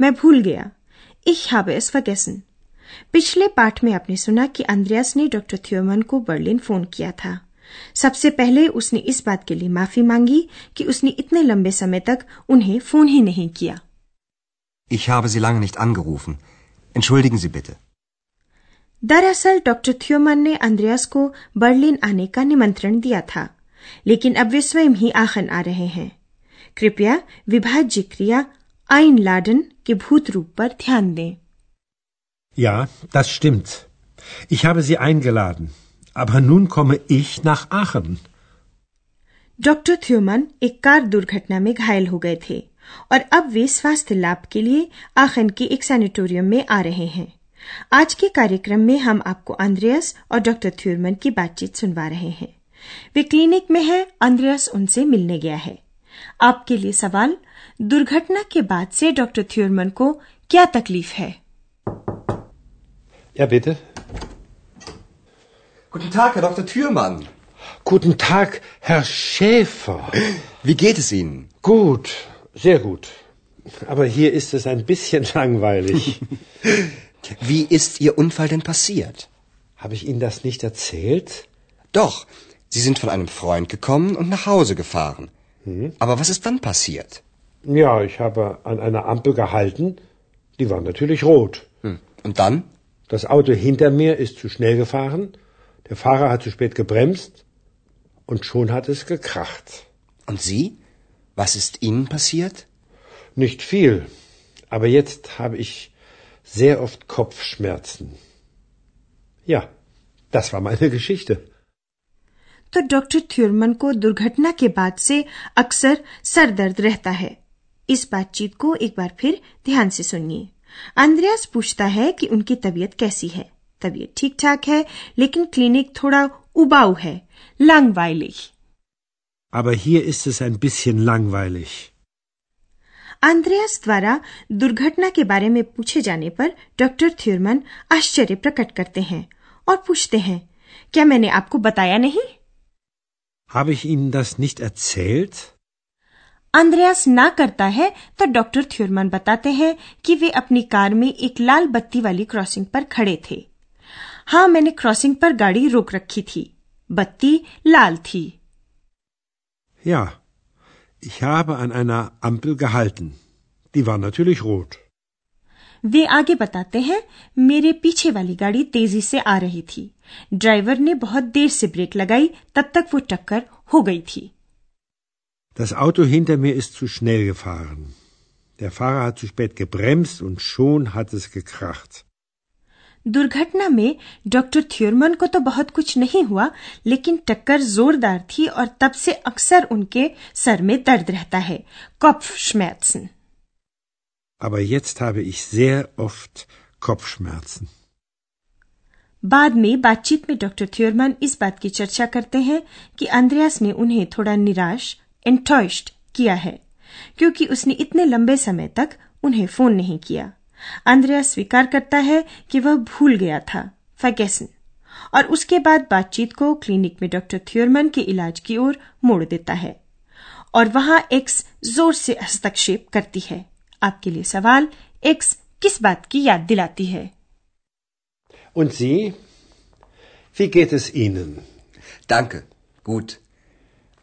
मैं भूल गया Ich habe es vergessen. पिछले पाठ में आपने सुना कि अंद्रयास ने डॉक्टर थ्योमन को बर्लिन फ़ोन किया था सबसे पहले उसने इस बात के लिए माफ़ी मांगी कि उसने इतने लंबे समय तक उन्हें फ़ोन ही नहीं किया ich habe Sie lange nicht angerufen. Entschuldigen Sie bitte. दरअसल डॉक्टर थ्योमन ने अंद्रयास को बर्लिन आने का निमंत्रण दिया था लेकिन अब वे स्वयं ही आखन आ रहे हैं कृपया विभाज्य क्रिया आइन लाडन के भूत रूप पर ध्यान दें Ja, das stimmt. Ich habe Sie eingeladen. Aber nun komme ich nach Aachen. Doctor Thurmann एक कार दुर्घटना में घायल हो गए थे और अब वे स्वास्थ्य लाभ के लिए आखन के एक सैनिटोरियम में आ रहे हैं आज के कार्यक्रम में हम आपको अंद्रयास और डॉक्टर थ्यूरमन की बातचीत सुनवा रहे हैं वे क्लिनिक में हैं अंद्रयास उनसे मिलने गया है आपके लिए सवाल दुर्घटना के बाद से डॉक्टर थ्योमन को क्या तकलीफ है Ja, bitte. Guten Tag, Herr Dr. Thürmann. Guten Tag, Herr Schäfer. Wie geht es Ihnen? Gut, sehr gut. Aber hier ist es ein bisschen langweilig. Wie ist Ihr Unfall denn passiert? Habe ich Ihnen das nicht erzählt? Doch, Sie sind von einem Freund gekommen und nach Hause gefahren. Aber was ist dann passiert? Ja, ich habe an einer Ampel gehalten. Die war natürlich rot. Hm. Und dann? Das Auto hinter mir ist zu schnell gefahren. Der Fahrer hat zu spät gebremst. Und schon hat es gekracht. Und Sie? Was ist Ihnen passiert? Nicht viel. Aber jetzt habe ich sehr oft Kopfschmerzen. Ja, das war meine Geschichte. तो doctor Thurman को दुर्घटना के बाद से अक्सर sir दर्द रहता है इस बातचीत को एक बार फिर ध्यान से सुनिए। अंद्रयास पूछता है कि उनकी तबीयत कैसी है। तबीयत ठीक ठाक है लेकिन क्लिनिक थोड़ा उबाऊ है। langweilig Aber hier ist es ein bisschen langweilig. अंद्रयास द्वारा दुर्घटना के बारे में पूछे जाने पर डॉक्टर थ्यूरमन आश्चर्य प्रकट करते हैं और पूछते हैं क्या मैंने आपको बताया नहीं? Habe ich Ihnen das nicht erzählt? अंद्रयास ना करता है तो डॉक्टर थ्योरमन बताते हैं कि वे अपनी कार में एक लाल बत्ती वाली क्रॉसिंग पर खड़े थे। हाँ मैंने क्रॉसिंग पर गाड़ी रोक रखी थी। बत्ती लाल थी। Ja, ich habe an einer Ampel gehalten. Die war natürlich rot. वे आगे बताते हैं मेरे पीछे वाली गाड़ी तेज़ी से आ रही थी। ड्राइवर ने बहुत देर से ब्रेक लगाई तब तक वो टक्कर हो गई थी। Das Auto hinter mir ist zu schnell gefahren. Der Fahrer hat zu spät gebremst und schon hat es gekracht. दुर्घटना में डॉक्टर थ्योरमन को तो बहुत कुछ नहीं हुआ लेकिन टक्कर जोरदार थी और तब से अक्सर उनके सर में दर्द रहता है Kopfschmerzen. Aber jetzt habe ich sehr oft Kopfschmerzen. बाद में बातचीत में डॉक्टर थ्योरमन इस बात की चर्चा करते हैं कि अंद्रयास ने उन्हें थोड़ा निराश एंटॉइस्ड किया है क्योंकि उसने इतने लंबे समय तक उन्हें फ़ोन नहीं किया अंद्रयास स्वीकार करता है कि वह भूल गया था फैगेसन और उसके बाद बातचीत को क्लिनिक में डॉक्टर थ्योरमन के इलाज की ओर मोड़ देता है और वहाँ एक्स ज़ोर से हस्तक्षेप करती है आपके लिए सवाल एक्स किस बात की याद दिलाती है Und Sie? Wie geht es Ihnen? Danke. Gut.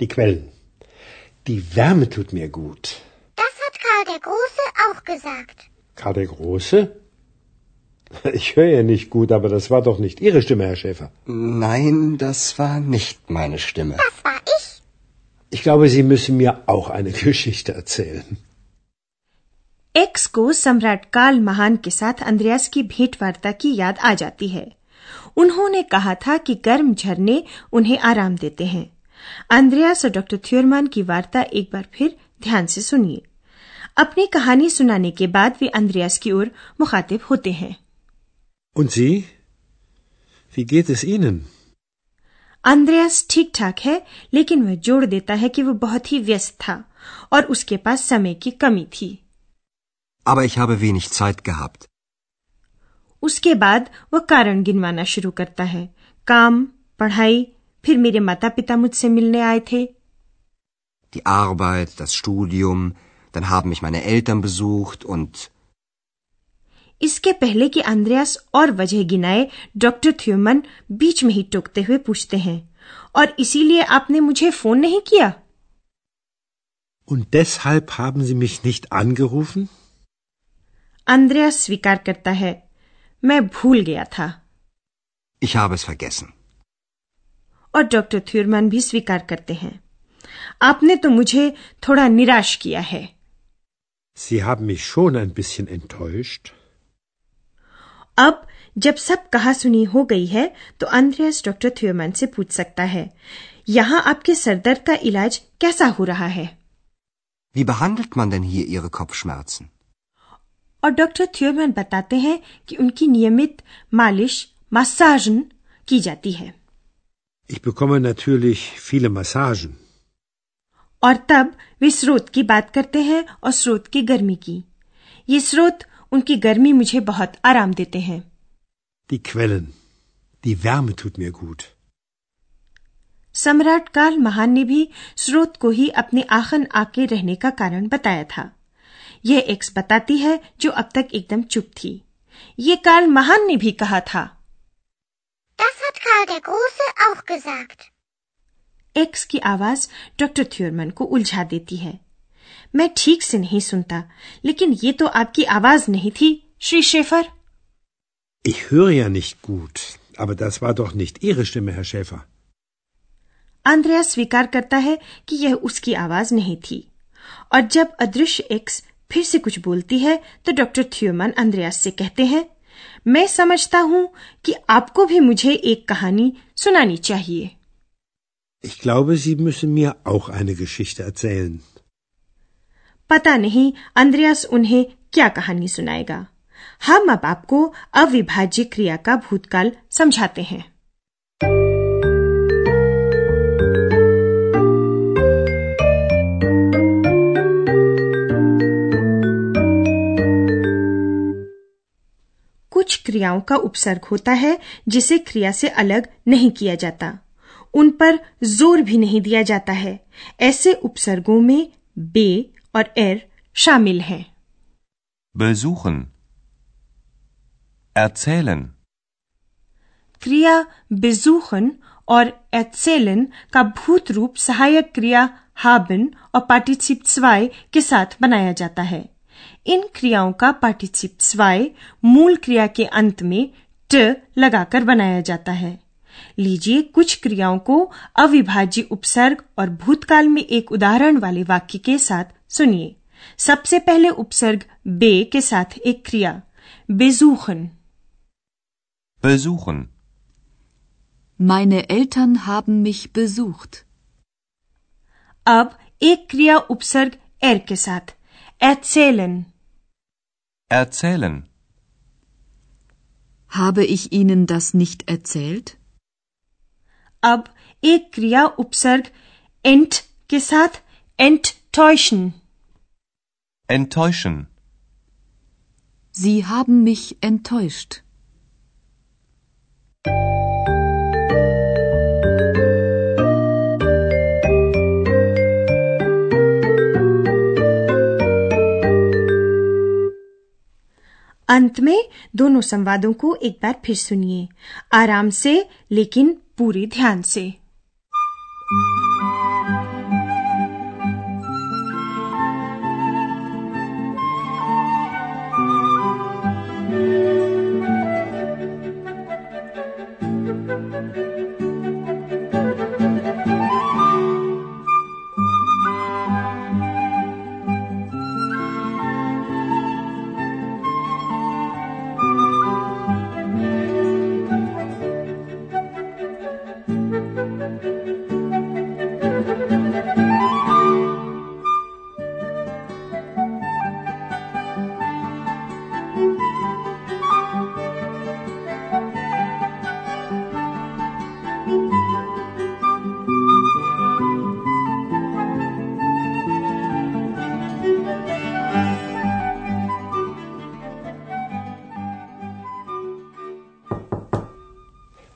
die Quellen. Die Wärme tut mir gut. Das hat Karl der Große auch gesagt. Karl der Große? Ich höre ja nicht gut, aber das war doch nicht Ihre Stimme, Herr Schäfer. Nein, das war nicht meine Stimme. Das war ich. Ich glaube, Sie müssen mir auch eine Geschichte erzählen. X को सम्राट काल महान के साथ अंद्रयास की भेंट वार्ता की याद आ जाती है उन्होंने कहा था कि गर्म झरने उन्हें आराम देते हैं अंद्रयास और डॉक्टर थ्योरमान की वार्ता एक बार फिर ध्यान से सुनिए अपनी कहानी सुनाने के बाद वे अंद्रयास की ओर मुखातिब होते हैं Und Sie? Wie geht es Ihnen? अंद्रयास ठीक ठाक है लेकिन वह जोड़ देता है कि वो बहुत ही व्यस्त था और उसके पास समय की कमी थी Aber ich habe wenig Zeit gehabt. उसके बाद वह कारण गिनवाना शुरू करता है काम पढ़ाई फिर मेरे माता पिता मुझसे मिलने आए थे Die Arbeit, das Studium, dann haben mich meine Eltern besucht und इसके पहले कि अंद्रयास और वजह गिनाए डॉक्टर थ्यूमन बीच में ही टोकते हुए पूछते हैं और इसीलिए आपने मुझे फ़ोन नहीं किया Und deshalb haben Sie mich nicht angerufen? अंद्रयास स्वीकार करता है मैं भूल गया था ich habe es vergessen. और डॉक्टर थ्यूरमैन भी स्वीकार करते हैं आपने तो मुझे थोड़ा निराश किया है Sie haben mich schon ein bisschen enttäuscht. अब जब सब कहा सुनी हो गई है तो अंद्रयास डॉक्टर थ्योरमैन से पूछ सकता है यहाँ आपके सरदर्द का इलाज कैसा हो रहा है Wie behandelt man denn hier Ihre Kopfschmerzen? और डॉक्टर थ्योरमैन बताते हैं कि उनकी नियमित मालिश मसाजन की जाती है Ich bekomme natürlich viele Massagen. और तब वे स्रोत की बात करते हैं और स्रोत की गर्मी की ये स्रोत उनकी गर्मी मुझे बहुत आराम देते हैं Die Quellen. Die Wärme tut mir gut. सम्राट काल महान ने भी स्रोत को ही अपने आखन आके रहने का कारण बताया था यह एक्स बताती है जो अब तक एकदम चुप थी ये काल महान ने भी कहा था Das Karl der Große auch gesagt. X की आवाज़ डॉक्टर थ्योरमन को उलझा देती है मैं ठीक से नहीं सुनता लेकिन ये तो आपकी आवाज़ नहीं थी Shri Schaefer Ich höre ja nicht gut, aber das war doch nicht Ihre Stimme, Herr Schäfer. Andreas स्वीकार करता है कि यह उसकी आवाज़ नहीं थी और जब अदृश्य एक्स फिर से कुछ बोलती है तो डॉक्टर थ्योमन अंद्रयास से कहते हैं मैं समझता हूँ कि आपको भी मुझे एक कहानी सुनानी चाहिए। Ich glaube, Sie müssen mir auch eine Geschichte erzählen. पता नहीं अंद्रयास उन्हें क्या कहानी सुनाएगा। हम अब आपको अविभाज्य क्रिया का भूतकाल समझाते हैं। कुछ क्रियाओं का उपसर्ग होता है जिसे क्रिया से अलग नहीं किया जाता उन पर ज़ोर भी नहीं दिया जाता है ऐसे उपसर्गों में बे और एर शामिल हैं Besuchen. Erzählen. क्रिया बेजूखन और एत्सेलन का भूत रूप सहायक क्रिया हाबिन और पार्टिसिप स्वाय के साथ बनाया जाता है इन क्रियाओं का पार्टिसिप स्वाय मूल क्रिया के अंत में ट लगाकर बनाया जाता है लीजिए कुछ क्रियाओं को अविभाज्य उपसर्ग और भूतकाल में एक उदाहरण वाले वाक्य के साथ सुनिए सबसे पहले उपसर्ग बे के साथ एक क्रिया बेजूखन Besuchen. Meine Eltern haben mich besucht. अब एक क्रिया उपसर्ग एर के साथ Erzählen. Erzählen. Habe ich Ihnen das nicht erzählt? Ab ek kriya upsarg ent gesagt enttäuschen. Enttäuschen. Sie haben mich enttäuscht. अंत में दोनों संवादों को एक बार फिर सुनिए। आराम से, लेकिन पूरे ध्यान से।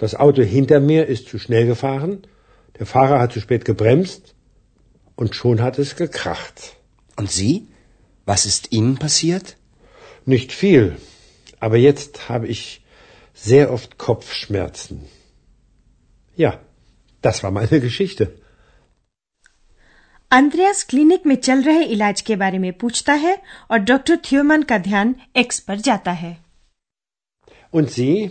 Das Auto hinter mir ist zu schnell gefahren. Der Fahrer hat zu spät gebremst. Und schon hat es gekracht. Und Sie? Was ist Ihnen passiert? Nicht viel. Aber jetzt habe ich sehr oft Kopfschmerzen. Ja, das war meine Geschichte. Andreas clinic में चल रहे इलाज के बारे में पूछता है और डॉक्टर थ्योमन का ध्यान एक्स पर जाता है Und Sie?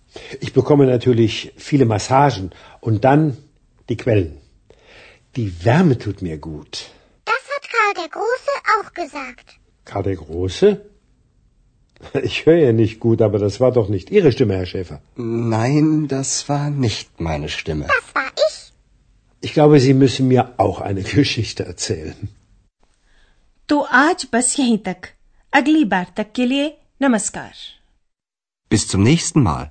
Ich bekomme natürlich viele Massagen und dann die Quellen. Die Wärme tut mir gut. Das hat Karl der Große auch gesagt. Karl der Große? Ich höre ja nicht gut, aber das war doch nicht Ihre Stimme, Herr Schäfer. Nein, das war nicht meine Stimme. Das war ich. Ich glaube, Sie müssen mir auch eine Geschichte erzählen. तो आज बस यहीं तक अगली बार तक के लिए नमस्कार Bis zum nächsten Mal.